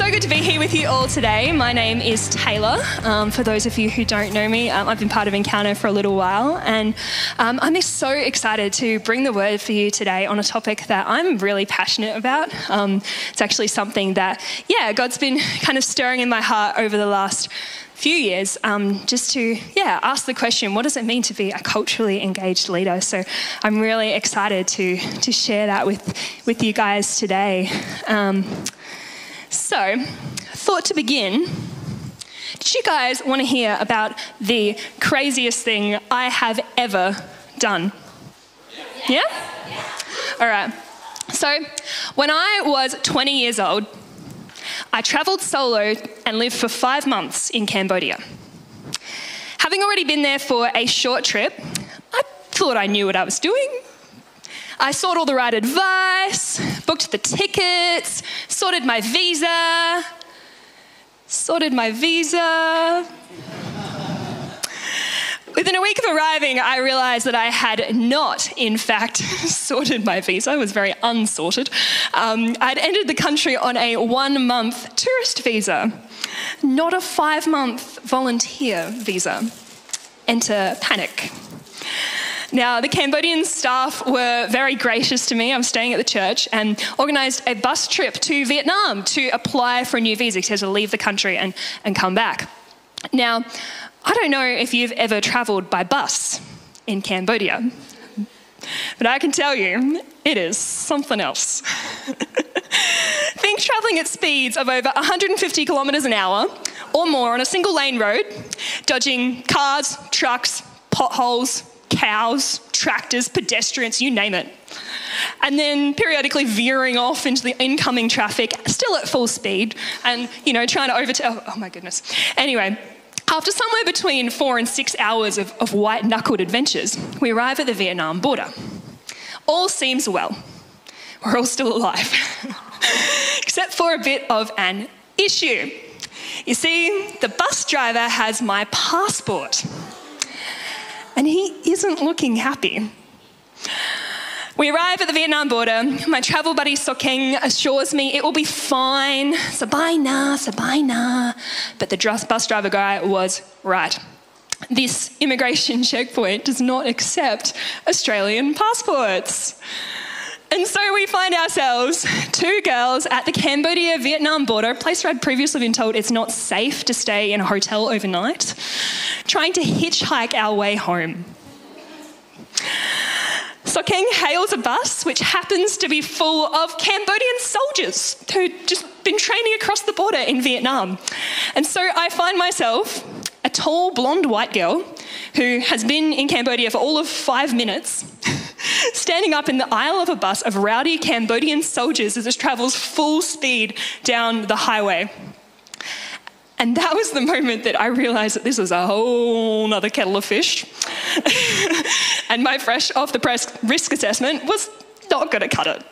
so good to be here with you all today. My name is Taylor. Um, for those of you who don't know me, um, I've been part of Encounter for a little while, and um, I'm so excited to bring the word for you today on a topic that I'm really passionate about. Um, it's actually something that, yeah, God's been kind of stirring in my heart over the last few years um, just to yeah ask the question what does it mean to be a culturally engaged leader so i'm really excited to to share that with with you guys today um, so, thought to begin. Did you guys want to hear about the craziest thing I have ever done? Yeah? All right. So, when I was 20 years old, I travelled solo and lived for five months in Cambodia. Having already been there for a short trip, I thought I knew what I was doing. I sought all the right advice, booked the tickets, sorted my visa, sorted my visa. Within a week of arriving, I realised that I had not, in fact, sorted my visa. It was very unsorted. Um, I'd entered the country on a one month tourist visa, not a five month volunteer visa. Enter panic. Now, the Cambodian staff were very gracious to me. I'm staying at the church and organised a bus trip to Vietnam to apply for a new visa. Had to leave the country and, and come back. Now, I don't know if you've ever travelled by bus in Cambodia, but I can tell you it is something else. Think travelling at speeds of over 150 kilometres an hour or more on a single lane road, dodging cars, trucks, potholes, cows, tractors, pedestrians, you name it. And then periodically veering off into the incoming traffic, still at full speed, and, you know, trying to overtake. Oh, oh, my goodness. Anyway, after somewhere between four and six hours of, of white knuckled adventures, we arrive at the Vietnam border. All seems well. We're all still alive, except for a bit of an issue. You see, the bus driver has my passport and he isn't looking happy. We arrive at the Vietnam border. My travel buddy Sokeng assures me it will be fine. Sabina, Sabina. But the bus driver guy was right. This immigration checkpoint does not accept Australian passports. And so we find ourselves, two girls at the Cambodia Vietnam border, a place where I'd previously been told it's not safe to stay in a hotel overnight, trying to hitchhike our way home. Sokeng hails a bus which happens to be full of Cambodian soldiers who'd just been training across the border in Vietnam. And so I find myself a tall blonde white girl who has been in Cambodia for all of five minutes standing up in the aisle of a bus of rowdy Cambodian soldiers as it travels full speed down the highway. And that was the moment that I realized that this was a whole nother kettle of fish. and my fresh off the press risk assessment was not going to cut it.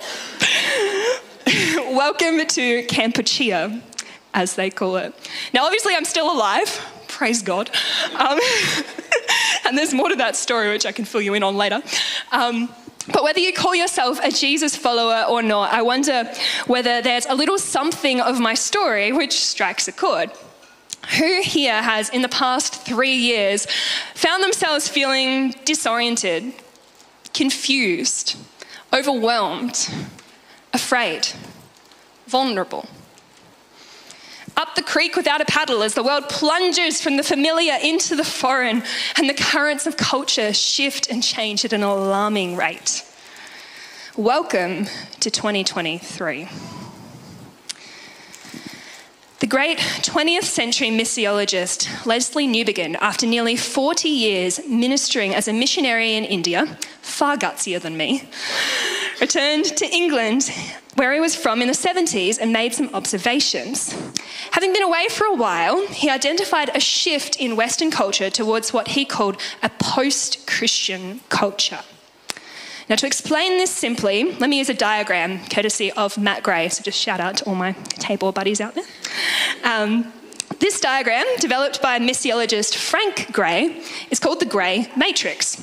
Welcome to Kampuchea, as they call it. Now, obviously, I'm still alive. Praise God. Um, and there's more to that story, which I can fill you in on later. Um, but whether you call yourself a Jesus follower or not, I wonder whether there's a little something of my story which strikes a chord. Who here has, in the past three years, found themselves feeling disoriented, confused, overwhelmed, afraid, vulnerable? Up the creek without a paddle as the world plunges from the familiar into the foreign and the currents of culture shift and change at an alarming rate. Welcome to 2023. The great 20th century missiologist Lesslie Newbigin, after nearly 40 years ministering as a missionary in India, far gutsier than me, returned to England, where he was from in the 70s, and made some observations. Having been away for a while, he identified a shift in Western culture towards what he called a post Christian culture. Now, to explain this simply, let me use a diagram courtesy of Matt Gray. So, just shout out to all my table buddies out there. Um, this diagram, developed by missiologist Frank Gray, is called the Gray Matrix.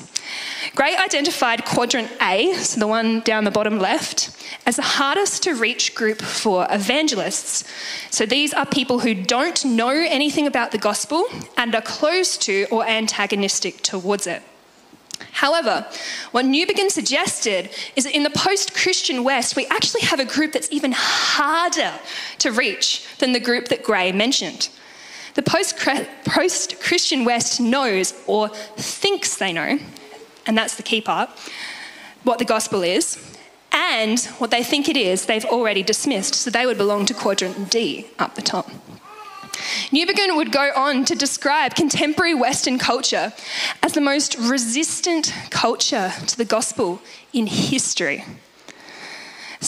Gray identified quadrant A, so the one down the bottom left, as the hardest to reach group for evangelists. So these are people who don't know anything about the gospel and are close to or antagonistic towards it. However, what Newbigin suggested is that in the post Christian West, we actually have a group that's even harder to reach than the group that Gray mentioned. The post Christian West knows or thinks they know, and that's the key part, what the gospel is, and what they think it is, they've already dismissed. So they would belong to quadrant D up the top. Newbigin would go on to describe contemporary Western culture as the most resistant culture to the gospel in history.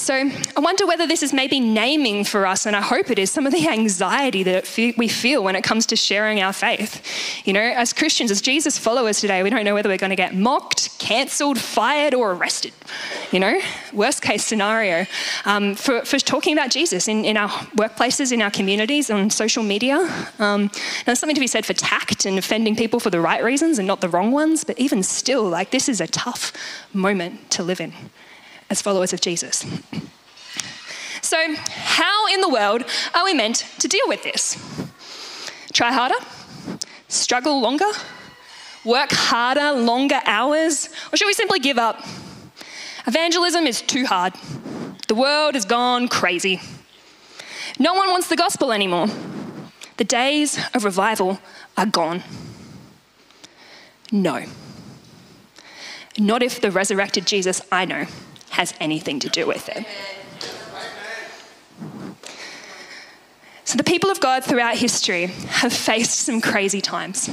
So I wonder whether this is maybe naming for us, and I hope it is, some of the anxiety that we feel when it comes to sharing our faith. You know, as Christians, as Jesus followers today, we don't know whether we're going to get mocked, cancelled, fired, or arrested. You know, worst case scenario um, for, for talking about Jesus in, in our workplaces, in our communities, on social media. Um, there's something to be said for tact and offending people for the right reasons and not the wrong ones, but even still, like, this is a tough moment to live in as followers of Jesus. So, how in the world are we meant to deal with this? Try harder? Struggle longer? Work harder, longer hours? Or should we simply give up? Evangelism is too hard. The world has gone crazy. No one wants the gospel anymore. The days of revival are gone. No. Not if the resurrected Jesus I know has anything to do with it. So, the people of God throughout history have faced some crazy times,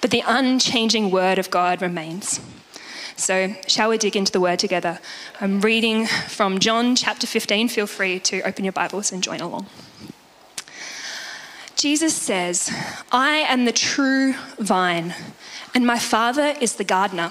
but the unchanging word of God remains. So, shall we dig into the word together? I'm reading from John chapter 15. Feel free to open your Bibles and join along. Jesus says, I am the true vine, and my Father is the gardener.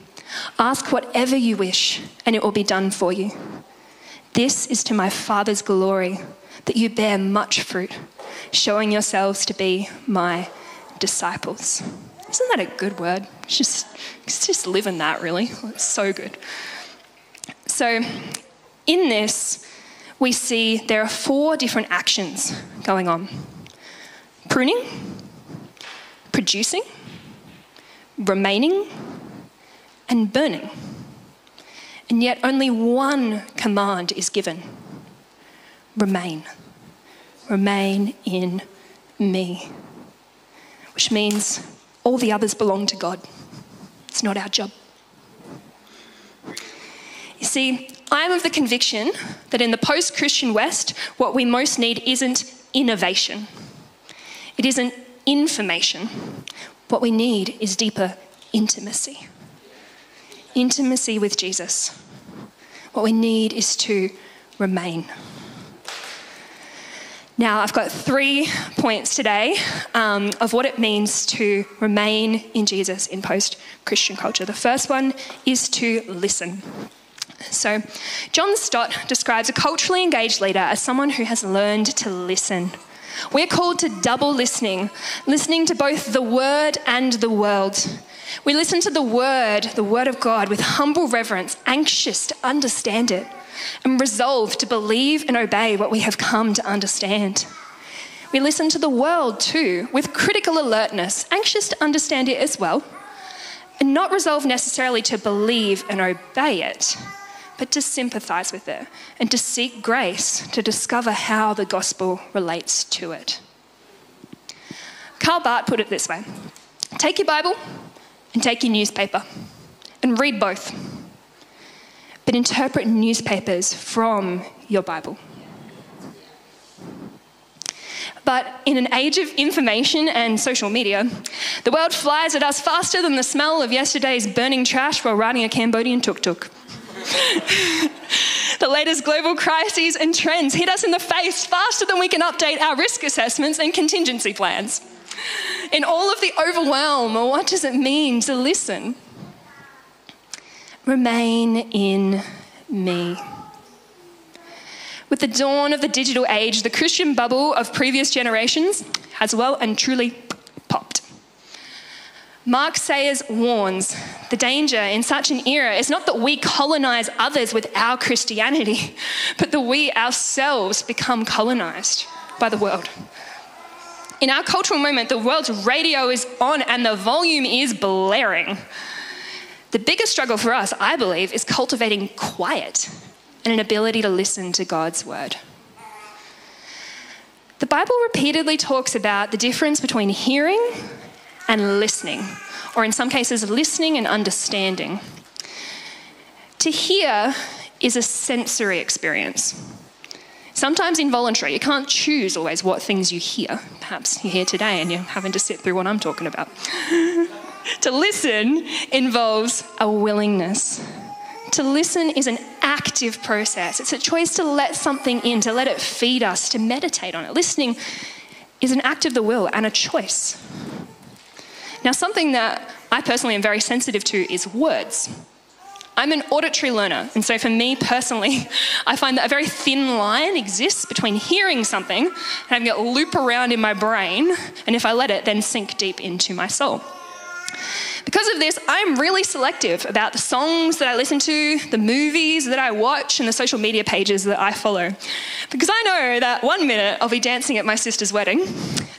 Ask whatever you wish, and it will be done for you. This is to my Father's glory, that you bear much fruit, showing yourselves to be my disciples. Isn't that a good word? just, just live in that, really. It's so good. So, in this, we see there are four different actions going on pruning, producing, remaining, and burning. And yet, only one command is given remain. Remain in me. Which means all the others belong to God. It's not our job. You see, I'm of the conviction that in the post Christian West, what we most need isn't innovation, it isn't information. What we need is deeper intimacy intimacy with Jesus. What we need is to remain. Now, I've got three points today um, of what it means to remain in Jesus in post Christian culture. The first one is to listen. So, John Stott describes a culturally engaged leader as someone who has learned to listen. We're called to double listening, listening to both the word and the world. We listen to the word, the word of God, with humble reverence, anxious to understand it, and resolved to believe and obey what we have come to understand. We listen to the world too, with critical alertness, anxious to understand it as well, and not resolved necessarily to believe and obey it, but to sympathize with it and to seek grace to discover how the gospel relates to it. Karl Barth put it this way Take your Bible and take your newspaper and read both, but interpret newspapers from your Bible. But in an age of information and social media, the world flies at us faster than the smell of yesterday's burning trash while riding a Cambodian tuk tuk. the latest global crises and trends hit us in the face faster than we can update our risk assessments and contingency plans. In all of the overwhelm, what does it mean to listen? Remain in me. With the dawn of the digital age, the Christian bubble of previous generations has well and truly popped. Mark Sayers warns the danger in such an era is not that we colonize others with our Christianity, but that we ourselves become colonized by the world. In our cultural moment, the world's radio is on and the volume is blaring. The biggest struggle for us, I believe, is cultivating quiet and an ability to listen to God's word. The Bible repeatedly talks about the difference between hearing and listening, or in some cases, listening and understanding. To hear is a sensory experience, sometimes involuntary. You can't choose always what things you hear. Perhaps you hear today and you're having to sit through what I'm talking about. to listen involves a willingness to listen is an active process. It's a choice to let something in, to let it feed us, to meditate on it. Listening is an act of the will and a choice. Now, something that I personally am very sensitive to is words. I'm an auditory learner, and so for me personally, I find that a very thin line exists between hearing something and having it loop around in my brain, and if I let it, then sink deep into my soul. Because of this, I'm really selective about the songs that I listen to, the movies that I watch, and the social media pages that I follow. Because I know that one minute I'll be dancing at my sister's wedding,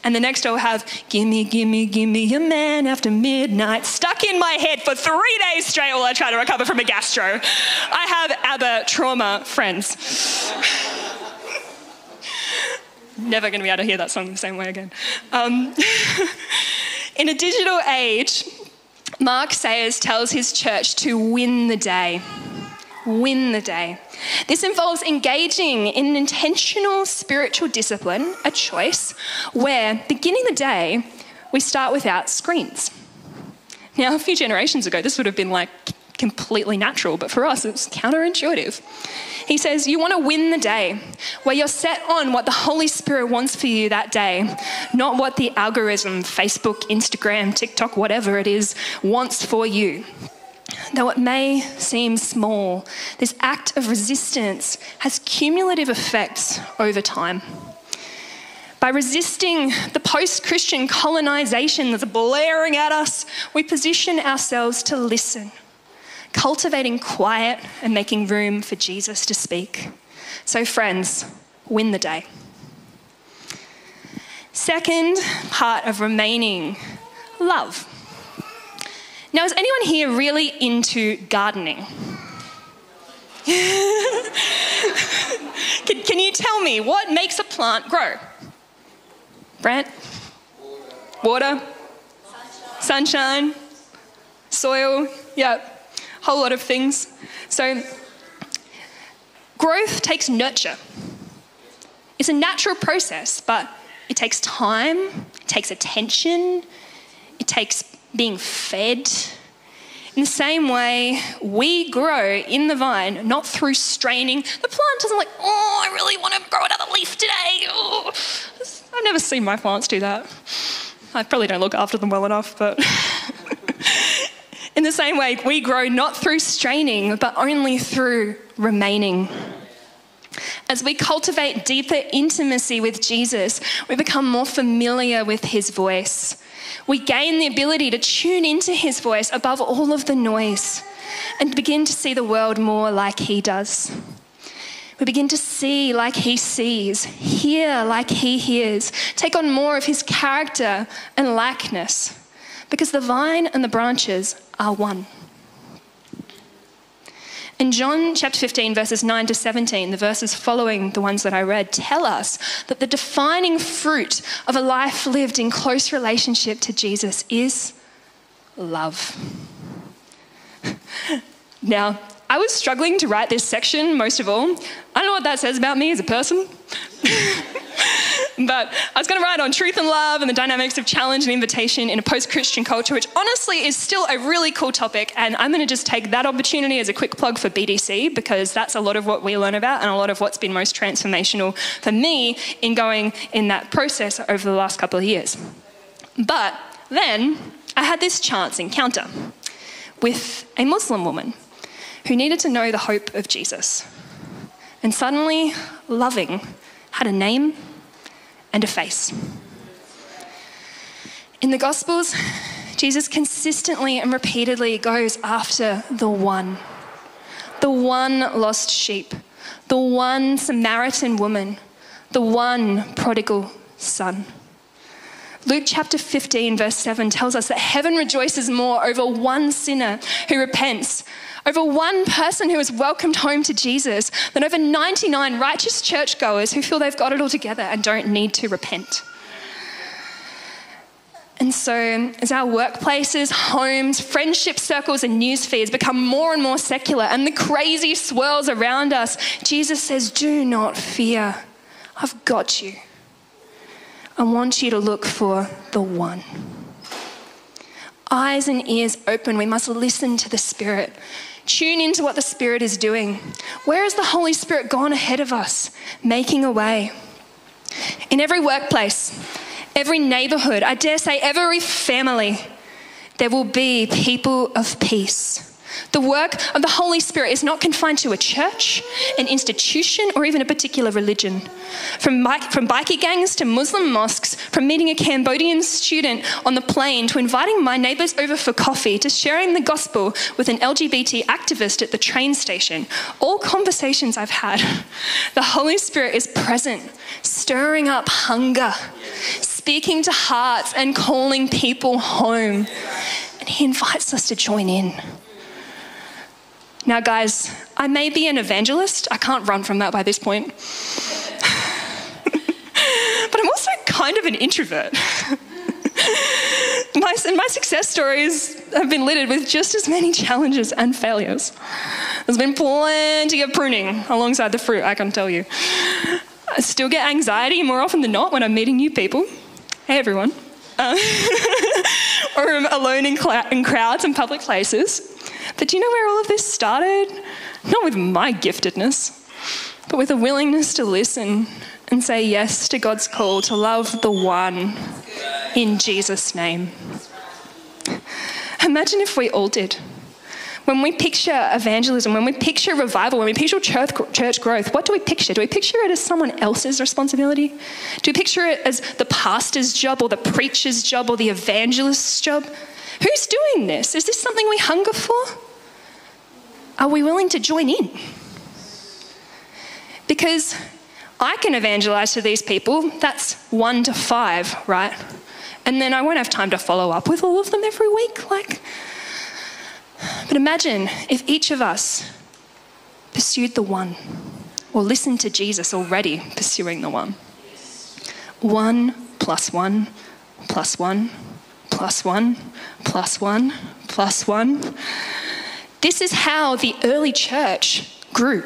and the next I'll have Gimme, Gimme, Gimme a Man After Midnight stuck in my head for three days straight while I try to recover from a gastro. I have ABBA trauma friends. Never going to be able to hear that song the same way again. Um, in a digital age, Mark Sayers tells his church to win the day. Win the day. This involves engaging in an intentional spiritual discipline, a choice, where beginning the day, we start without screens. Now, a few generations ago, this would have been like completely natural, but for us, it's counterintuitive. He says, You want to win the day where you're set on what the Holy Spirit wants for you that day, not what the algorithm, Facebook, Instagram, TikTok, whatever it is, wants for you. Though it may seem small, this act of resistance has cumulative effects over time. By resisting the post Christian colonization that's blaring at us, we position ourselves to listen cultivating quiet and making room for Jesus to speak. So, friends, win the day. Second part of remaining love. Now, is anyone here really into gardening? can, can you tell me what makes a plant grow? Brent? Water? Sunshine? Sunshine? Soil? Yep whole lot of things. So, growth takes nurture. It's a natural process, but it takes time, it takes attention, it takes being fed. In the same way, we grow in the vine, not through straining. The plant doesn't like, oh, I really want to grow another leaf today. Oh. I've never seen my plants do that. I probably don't look after them well enough, but In the same way, we grow not through straining, but only through remaining. As we cultivate deeper intimacy with Jesus, we become more familiar with his voice. We gain the ability to tune into his voice above all of the noise and begin to see the world more like he does. We begin to see like he sees, hear like he hears, take on more of his character and likeness, because the vine and the branches are one. In John chapter 15, verses 9 to 17, the verses following the ones that I read tell us that the defining fruit of a life lived in close relationship to Jesus is love. now, I was struggling to write this section most of all. I don't know what that says about me as a person. but I was going to write on truth and love and the dynamics of challenge and invitation in a post Christian culture, which honestly is still a really cool topic. And I'm going to just take that opportunity as a quick plug for BDC because that's a lot of what we learn about and a lot of what's been most transformational for me in going in that process over the last couple of years. But then I had this chance encounter with a Muslim woman who needed to know the hope of Jesus. And suddenly, loving had a name and a face. In the Gospels, Jesus consistently and repeatedly goes after the one, the one lost sheep, the one Samaritan woman, the one prodigal son. Luke chapter 15, verse 7 tells us that heaven rejoices more over one sinner who repents, over one person who is welcomed home to Jesus, than over 99 righteous churchgoers who feel they've got it all together and don't need to repent. And so, as our workplaces, homes, friendship circles, and news feeds become more and more secular and the crazy swirls around us, Jesus says, Do not fear. I've got you. I want you to look for the one. Eyes and ears open, we must listen to the Spirit. Tune into what the Spirit is doing. Where has the Holy Spirit gone ahead of us, making a way? In every workplace, every neighborhood, I dare say every family, there will be people of peace the work of the Holy Spirit is not confined to a church, an institution, or even a particular religion. From, from bikie gangs to Muslim mosques, from meeting a Cambodian student on the plane to inviting my neighbours over for coffee to sharing the gospel with an LGBT activist at the train station, all conversations I've had, the Holy Spirit is present, stirring up hunger, speaking to hearts, and calling people home. And He invites us to join in. Now, guys, I may be an evangelist. I can't run from that by this point. but I'm also kind of an introvert. my, and my success stories have been littered with just as many challenges and failures. There's been plenty of pruning alongside the fruit, I can tell you. I still get anxiety more often than not when I'm meeting new people. Hey, everyone. Uh, or I'm alone in, cl- in crowds and public places. But do you know where all of this started? Not with my giftedness, but with a willingness to listen and say yes to God's call to love the one in Jesus' name. Imagine if we all did. When we picture evangelism, when we picture revival, when we picture church, church growth, what do we picture? Do we picture it as someone else's responsibility? Do we picture it as the pastor's job or the preacher's job or the evangelist's job? Who's doing this? Is this something we hunger for? Are we willing to join in? Because I can evangelize to these people, that's one to five, right? And then I won't have time to follow up with all of them every week. Like, but imagine if each of us pursued the one, or listened to Jesus already pursuing the one. One plus one plus one plus one, plus one, plus one. This is how the early church grew.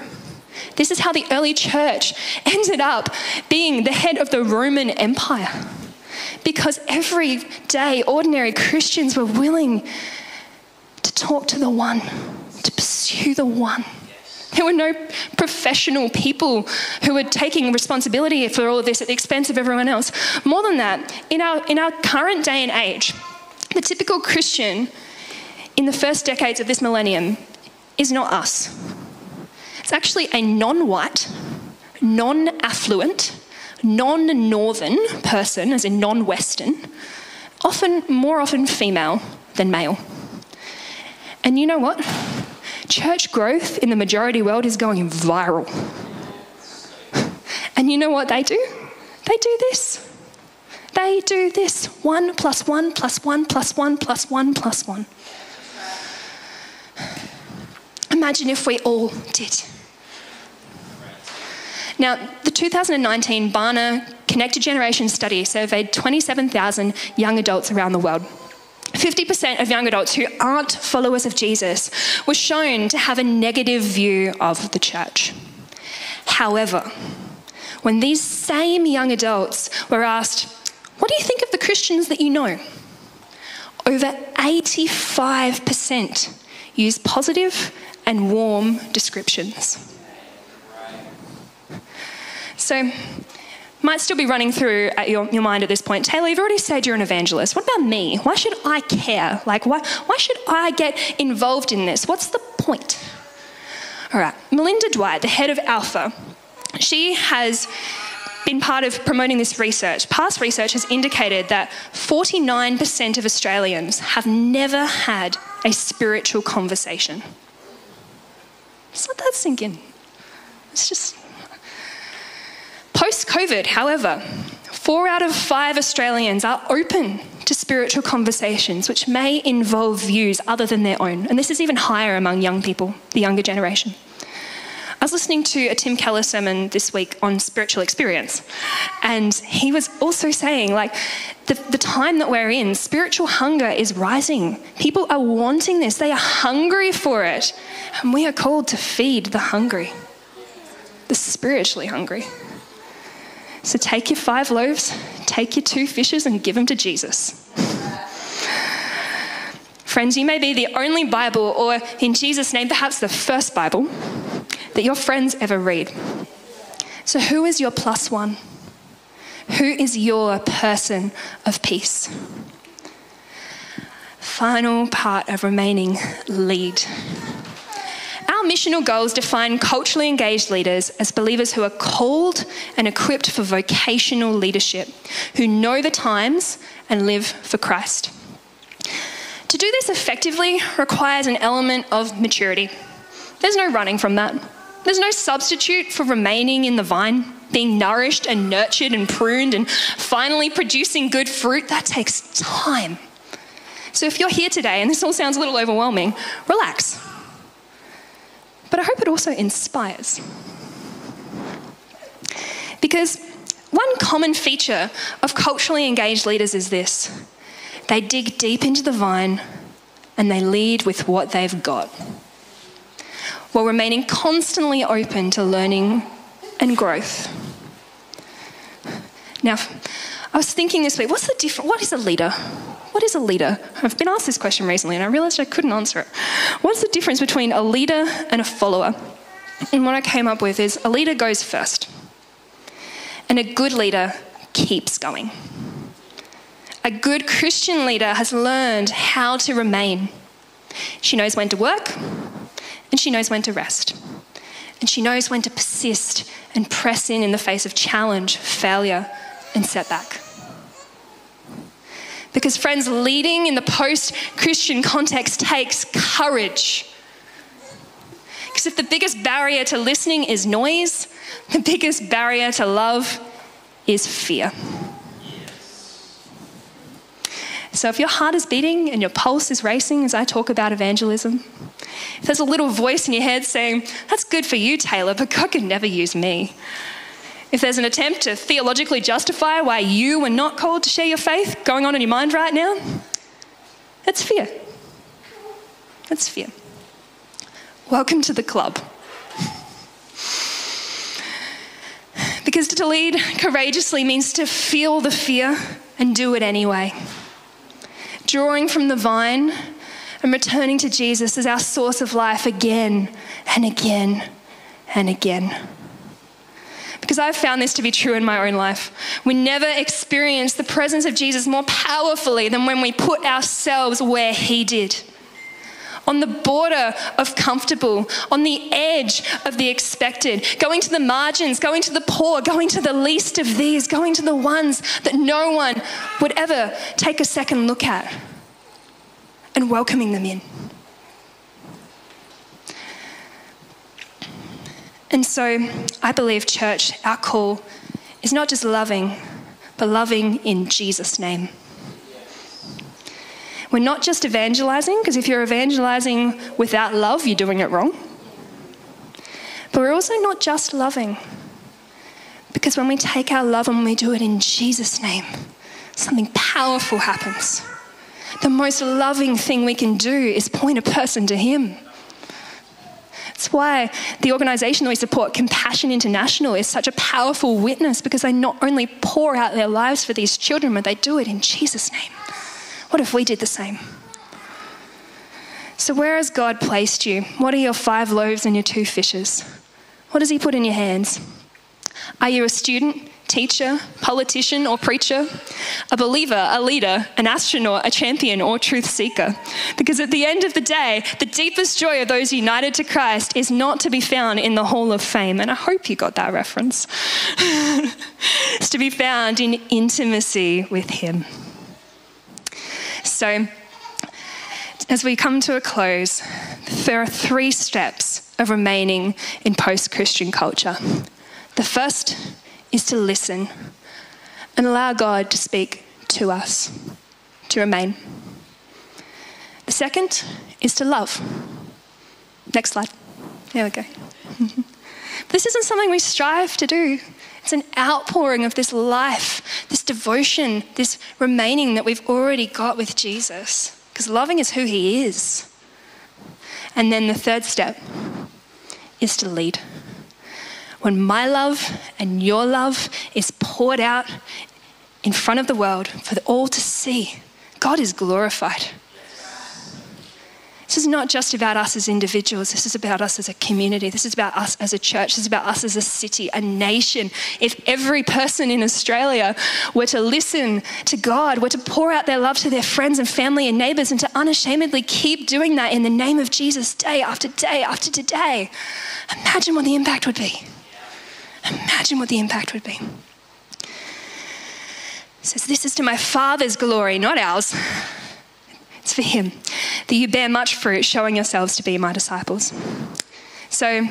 This is how the early church ended up being the head of the Roman Empire. Because every day, ordinary Christians were willing to talk to the one, to pursue the one. There were no professional people who were taking responsibility for all of this at the expense of everyone else. More than that, in our, in our current day and age, the typical Christian in the first decades of this millennium is not us. It's actually a non white, non affluent, non northern person, as in non Western, often more often female than male. And you know what? Church growth in the majority world is going viral. And you know what they do? They do this. They do this one plus one plus one plus one plus one plus one. Imagine if we all did. Now, the 2019 Barna Connected Generation study surveyed 27,000 young adults around the world. 50% of young adults who aren't followers of Jesus were shown to have a negative view of the church. However, when these same young adults were asked, What do you think of the Christians that you know? Over 85% use positive and warm descriptions. So, might still be running through at your, your mind at this point. Taylor, you've already said you're an evangelist. What about me? Why should I care? Like, why, why should I get involved in this? What's the point? All right, Melinda Dwight, the head of Alpha, she has been part of promoting this research. Past research has indicated that 49% of Australians have never had a spiritual conversation. Just let that sink in. It's just. Post COVID, however, four out of five Australians are open to spiritual conversations which may involve views other than their own. And this is even higher among young people, the younger generation. I was listening to a Tim Keller sermon this week on spiritual experience, and he was also saying, like, the, the time that we're in, spiritual hunger is rising. People are wanting this, they are hungry for it, and we are called to feed the hungry, the spiritually hungry. So take your five loaves, take your two fishes, and give them to Jesus. Friends, you may be the only Bible, or in Jesus' name, perhaps the first Bible that your friends ever read. So, who is your plus one? Who is your person of peace? Final part of remaining lead. Missional goals define culturally engaged leaders as believers who are called and equipped for vocational leadership, who know the times and live for Christ. To do this effectively requires an element of maturity. There's no running from that. There's no substitute for remaining in the vine, being nourished and nurtured and pruned and finally producing good fruit. That takes time. So if you're here today and this all sounds a little overwhelming, relax. But I hope it also inspires. Because one common feature of culturally engaged leaders is this they dig deep into the vine and they lead with what they've got while remaining constantly open to learning and growth. Now, I was thinking this week, what's the difference? What is a leader? What is a leader? I've been asked this question recently and I realized I couldn't answer it. What's the difference between a leader and a follower? And what I came up with is a leader goes first, and a good leader keeps going. A good Christian leader has learned how to remain. She knows when to work, and she knows when to rest. And she knows when to persist and press in in the face of challenge, failure, and setback. Because, friends, leading in the post Christian context takes courage. Because if the biggest barrier to listening is noise, the biggest barrier to love is fear. So, if your heart is beating and your pulse is racing as I talk about evangelism, if there's a little voice in your head saying, That's good for you, Taylor, but God can never use me. If there's an attempt to theologically justify why you were not called to share your faith going on in your mind right now, that's fear. That's fear. Welcome to the club. Because to lead courageously means to feel the fear and do it anyway drawing from the vine and returning to Jesus as our source of life again and again and again. Because I've found this to be true in my own life. We never experience the presence of Jesus more powerfully than when we put ourselves where He did. on the border of comfortable, on the edge of the expected, going to the margins, going to the poor, going to the least of these, going to the ones that no one would ever take a second look at, and welcoming them in. And so I believe, church, our call is not just loving, but loving in Jesus' name. We're not just evangelizing, because if you're evangelizing without love, you're doing it wrong. But we're also not just loving, because when we take our love and we do it in Jesus' name, something powerful happens. The most loving thing we can do is point a person to Him. That's why the organisation that we support, Compassion International, is such a powerful witness because they not only pour out their lives for these children, but they do it in Jesus' name. What if we did the same? So, where has God placed you? What are your five loaves and your two fishes? What does He put in your hands? Are you a student? Teacher, politician, or preacher, a believer, a leader, an astronaut, a champion, or truth seeker. Because at the end of the day, the deepest joy of those united to Christ is not to be found in the Hall of Fame. And I hope you got that reference. it's to be found in intimacy with Him. So, as we come to a close, there are three steps of remaining in post Christian culture. The first is to listen and allow God to speak to us, to remain. The second is to love. Next slide. There we go. this isn't something we strive to do. It's an outpouring of this life, this devotion, this remaining that we've already got with Jesus. Because loving is who he is. And then the third step is to lead when my love and your love is poured out in front of the world for all to see, God is glorified. This is not just about us as individuals. This is about us as a community. This is about us as a church. This is about us as a city, a nation. If every person in Australia were to listen to God, were to pour out their love to their friends and family and neighbors, and to unashamedly keep doing that in the name of Jesus day after day after today, imagine what the impact would be. Imagine what the impact would be. It says, This is to my Father's glory, not ours. It's for Him, that you bear much fruit, showing yourselves to be my disciples. So,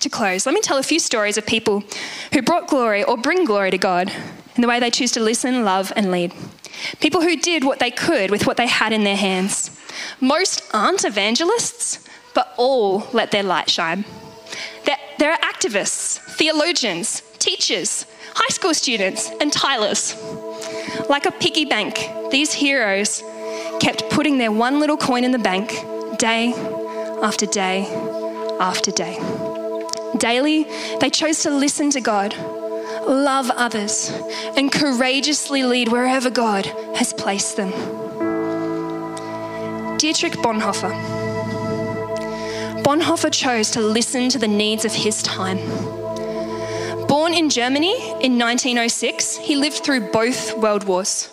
to close, let me tell a few stories of people who brought glory or bring glory to God in the way they choose to listen, love, and lead. People who did what they could with what they had in their hands. Most aren't evangelists, but all let their light shine. There are activists, theologians, teachers, high school students, and tilers. Like a piggy bank, these heroes kept putting their one little coin in the bank day after day after day. Daily, they chose to listen to God, love others, and courageously lead wherever God has placed them. Dietrich Bonhoeffer Bonhoeffer chose to listen to the needs of his time. Born in Germany in 1906, he lived through both world wars.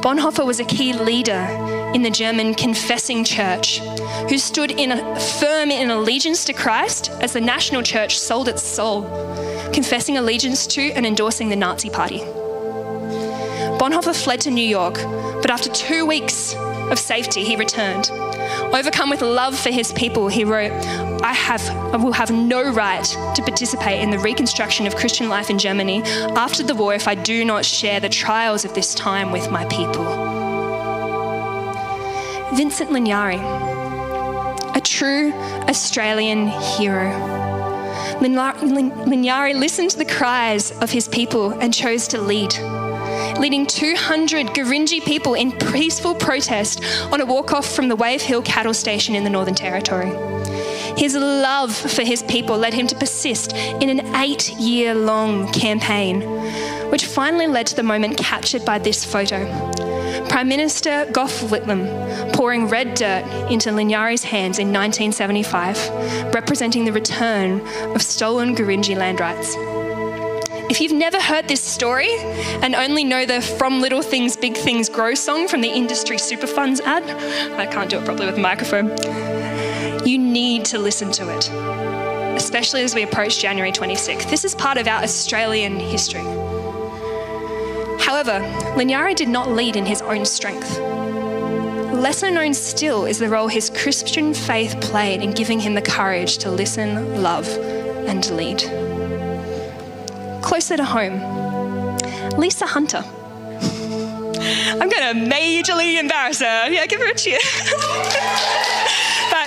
Bonhoeffer was a key leader in the German confessing church who stood in a, firm in allegiance to Christ as the national church sold its soul, confessing allegiance to and endorsing the Nazi party. Bonhoeffer fled to New York, but after two weeks of safety, he returned. Overcome with love for his people, he wrote, I have I will have no right to participate in the reconstruction of Christian life in Germany after the war if I do not share the trials of this time with my people. Vincent Lingiari, a true Australian hero. Lingiari listened to the cries of his people and chose to lead leading 200 Gurindji people in peaceful protest on a walk off from the Wave Hill cattle station in the Northern Territory. His love for his people led him to persist in an eight year long campaign, which finally led to the moment captured by this photo. Prime Minister Gough Whitlam pouring red dirt into Lingiari's hands in 1975, representing the return of stolen Gurindji land rights. If you've never heard this story and only know the From Little Things Big Things Grow song from the Industry Superfunds ad, I can't do it properly with a microphone, you need to listen to it, especially as we approach January 26th. This is part of our Australian history. However, Lingiari did not lead in his own strength. Lesser known still is the role his Christian faith played in giving him the courage to listen, love, and lead. Closer to home, Lisa Hunter. I'm going to majorly embarrass her. Yeah, give her a cheer. but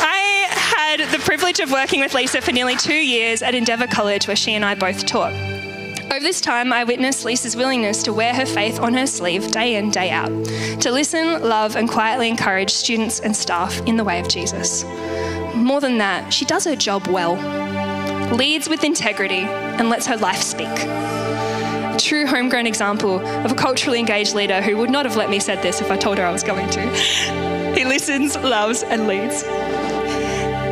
I had the privilege of working with Lisa for nearly two years at Endeavour College, where she and I both taught. Over this time, I witnessed Lisa's willingness to wear her faith on her sleeve day in, day out, to listen, love, and quietly encourage students and staff in the way of Jesus. More than that, she does her job well, leads with integrity, and lets her life speak. A true homegrown example of a culturally engaged leader who would not have let me said this if I told her I was going to. He listens, loves, and leads.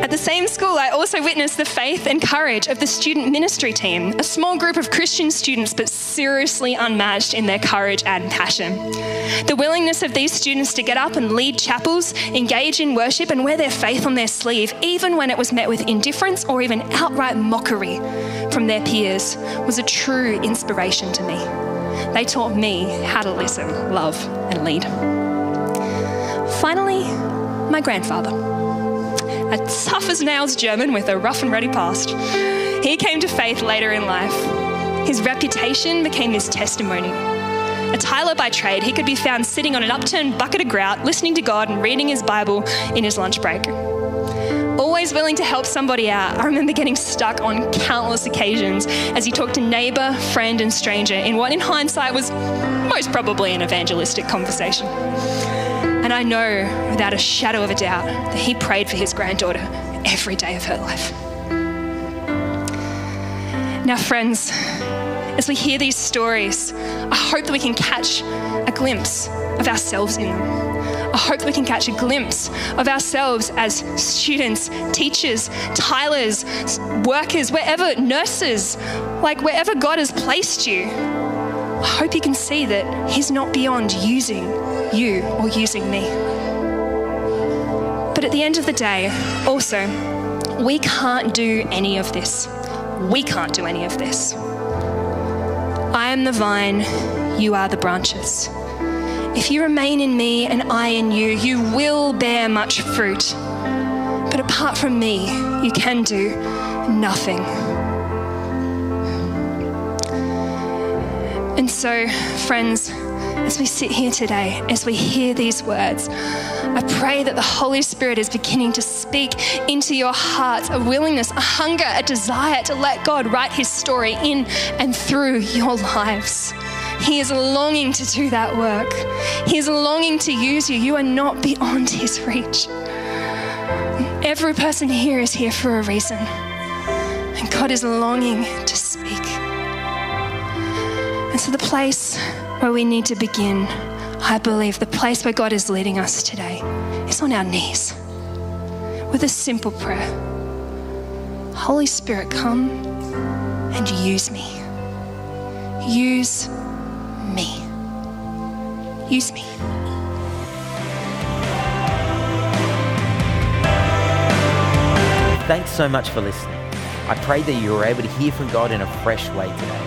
At the same school, I also witnessed the faith and courage of the student ministry team, a small group of Christian students, but seriously unmatched in their courage and passion. The willingness of these students to get up and lead chapels, engage in worship, and wear their faith on their sleeve, even when it was met with indifference or even outright mockery from their peers, was a true inspiration to me. They taught me how to listen, love, and lead. Finally, my grandfather a tough as nails German with a rough and ready past. He came to faith later in life. His reputation became his testimony. A tiler by trade, he could be found sitting on an upturned bucket of grout, listening to God and reading his Bible in his lunch break. Always willing to help somebody out, I remember getting stuck on countless occasions as he talked to neighbour, friend, and stranger in what, in hindsight, was most probably an evangelistic conversation. And I know without a shadow of a doubt that he prayed for his granddaughter every day of her life. Now, friends, as we hear these stories, I hope that we can catch a glimpse of ourselves in them. I hope we can catch a glimpse of ourselves as students, teachers, tilers, workers, wherever, nurses, like wherever God has placed you. I hope you can see that He's not beyond using you or using me. But at the end of the day, also, we can't do any of this. We can't do any of this. I am the vine, you are the branches. If you remain in me and I in you, you will bear much fruit. But apart from me, you can do nothing. And so, friends, as we sit here today, as we hear these words, I pray that the Holy Spirit is beginning to speak into your hearts a willingness, a hunger, a desire to let God write his story in and through your lives. He is longing to do that work. He is longing to use you. You are not beyond his reach. Every person here is here for a reason. And God is longing to And so, the place where we need to begin, I believe the place where God is leading us today is on our knees with a simple prayer Holy Spirit, come and use me. Use me. Use me. Thanks so much for listening. I pray that you were able to hear from God in a fresh way today.